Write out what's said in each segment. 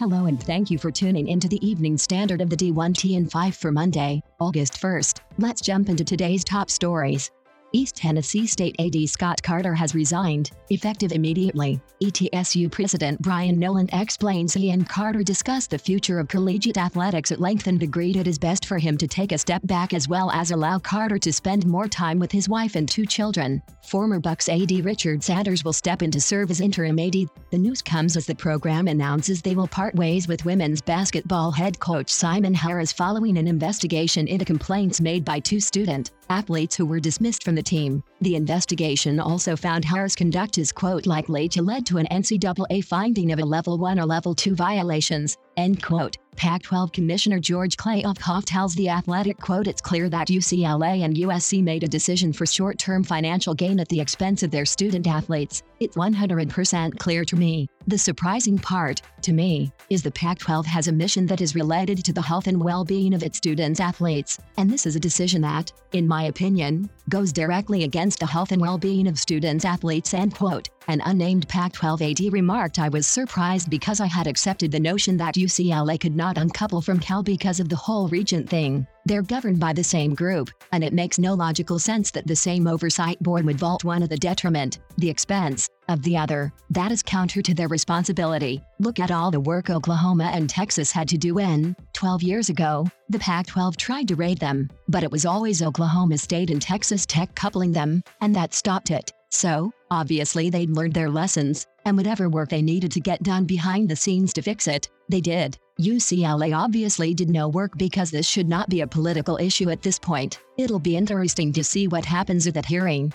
Hello and thank you for tuning into the evening standard of the D1T and 5 for Monday, August 1st. Let's jump into today's top stories. East Tennessee State AD Scott Carter has resigned, effective immediately. ETSU President Brian Noland explains he and Carter discussed the future of collegiate athletics at length and agreed it is best for him to take a step back as well as allow Carter to spend more time with his wife and two children. Former Bucs AD Richard Sanders will step in to serve as interim AD. The news comes as the program announces they will part ways with women's basketball head coach Simon Harris following an investigation into complaints made by two student athletes who were dismissed from the team. The investigation also found Harris' conduct is quote likely to lead to an NCAA finding of a level 1 or level 2 violations, end quote. Pac-12 Commissioner George Kliavkoff tells The Athletic, quote, It's clear that UCLA and USC made a decision for short-term financial gain at the expense of their student athletes. It's 100% clear to me. The surprising part, to me, is the Pac-12 has a mission that is related to the health and well-being of its students athletes, and this is a decision that, in my opinion, goes directly against the health and well-being of students athletes, end quote. An unnamed Pac-12 AD remarked I was surprised because I had accepted the notion that UCLA could not uncouple from Cal because of the whole Regent thing. They're governed by the same group, and it makes no logical sense that the same oversight board would vault one at the detriment, the expense, of the other. That is counter to their responsibility. Look at all the work Oklahoma and Texas had to do when, 12 years ago, the Pac 12 tried to raid them, but it was always Oklahoma State and Texas Tech coupling them, and that stopped it. So, obviously, they'd learned their lessons, and whatever work they needed to get done behind the scenes to fix it, they did. UCLA obviously did no work because this should not be a political issue at this point. It'll be interesting to see what happens at that hearing.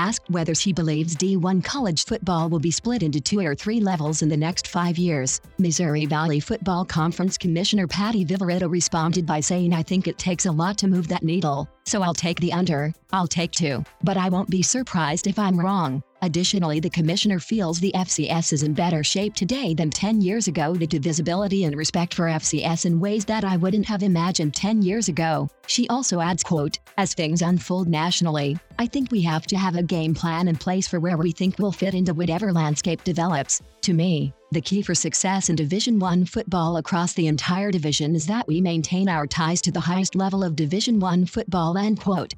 Asked whether she believes D1 college football will be split into two or three levels in the next five years, Missouri Valley Football Conference Commissioner Patty Viverito responded by saying, I think it takes a lot to move that needle, so I'll take the under, I'll take two, but I won't be surprised if I'm wrong. Additionally, the commissioner feels the FCS is in better shape today than 10 years ago due to visibility and respect for FCS in ways that I wouldn't have imagined 10 years ago. She also adds, quote, as things unfold nationally, I think we have to have a game plan in place for where we think we'll fit into whatever landscape develops. To me, the key for success in Division 1 football across the entire division is that we maintain our ties to the highest level of Division 1 football, end quote.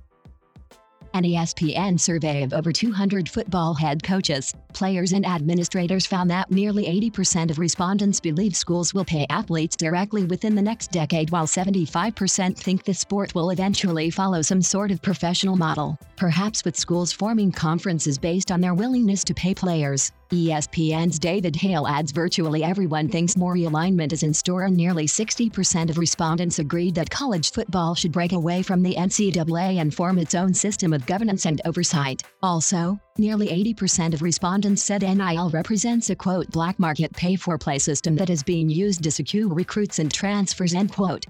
An ESPN survey of over 200 football head coaches, players, and administrators found that nearly 80% of respondents believe schools will pay athletes directly within the next decade, while 75% think the sport will eventually follow some sort of professional model, perhaps with schools forming conferences based on their willingness to pay players. ESPN's David Hale adds virtually everyone thinks more realignment is in store, and nearly 60% of respondents agreed that college football should break away from the NCAA and form its own system of governance and oversight. Also, nearly 80% of respondents said NIL represents a quote black market pay for play system that is being used to secure recruits and transfers end quote.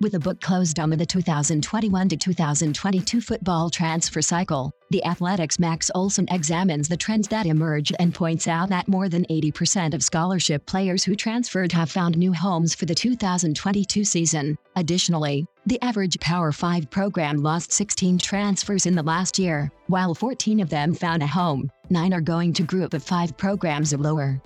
With a book closed on the 2021 to 2022 football transfer cycle, the Athletic's Max Olson examines the trends that emerge and points out that more than 80% of scholarship players who transferred have found new homes for the 2022 season. Additionally, the average Power 5 program lost 16 transfers in the last year, while 14 of them found a home. Nine are going to Group of 5 programs or lower.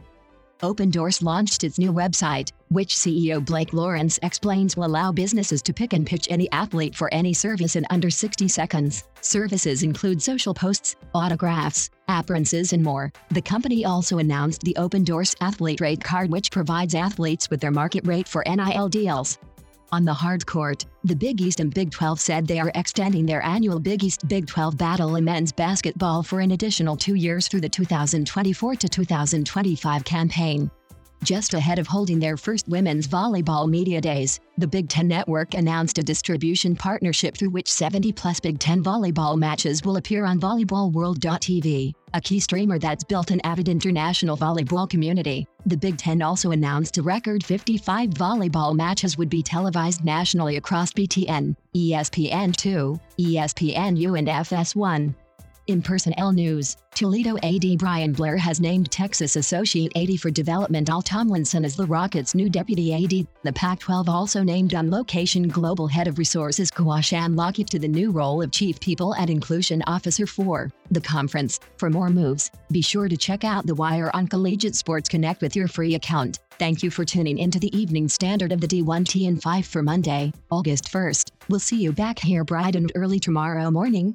Opendorse launched its new website, which CEO Blake Lawrence explains will allow businesses to pick and pitch any athlete for any service in under 60 seconds. Services include social posts, autographs, appearances, and more. The company also announced the Opendorse Athlete Rate Card, which provides athletes with their market rate for NIL deals. On the hard court, the Big East and Big 12 said they are extending their annual Big East Big 12 battle in men's basketball for an additional two years through the 2024 to 2025 campaign. Just ahead of holding their first women's volleyball media days, the Big Ten Network announced a distribution partnership through which 70 plus Big Ten volleyball matches will appear on VolleyballWorld.tv, a key streamer that's built an avid international volleyball community. The Big Ten also announced a record 55 volleyball matches would be televised nationally across BTN, ESPN2, ESPNU, and FS1. In Personnel News, Toledo AD Bryan Blair has named Texas Associate AD for Development Al Tomlinson as the Rockets' new Deputy AD. The Pac 12 also named on location Global Head of Resources Kawashan Lockett to the new role of Chief People and Inclusion Officer for the conference. For more moves, be sure to check out The Wire on Collegiate Sports Connect with your free account. Thank you for tuning into the Evening Standard of the D1T and 5 for Monday, August 1st. We'll see you back here bright and early tomorrow morning.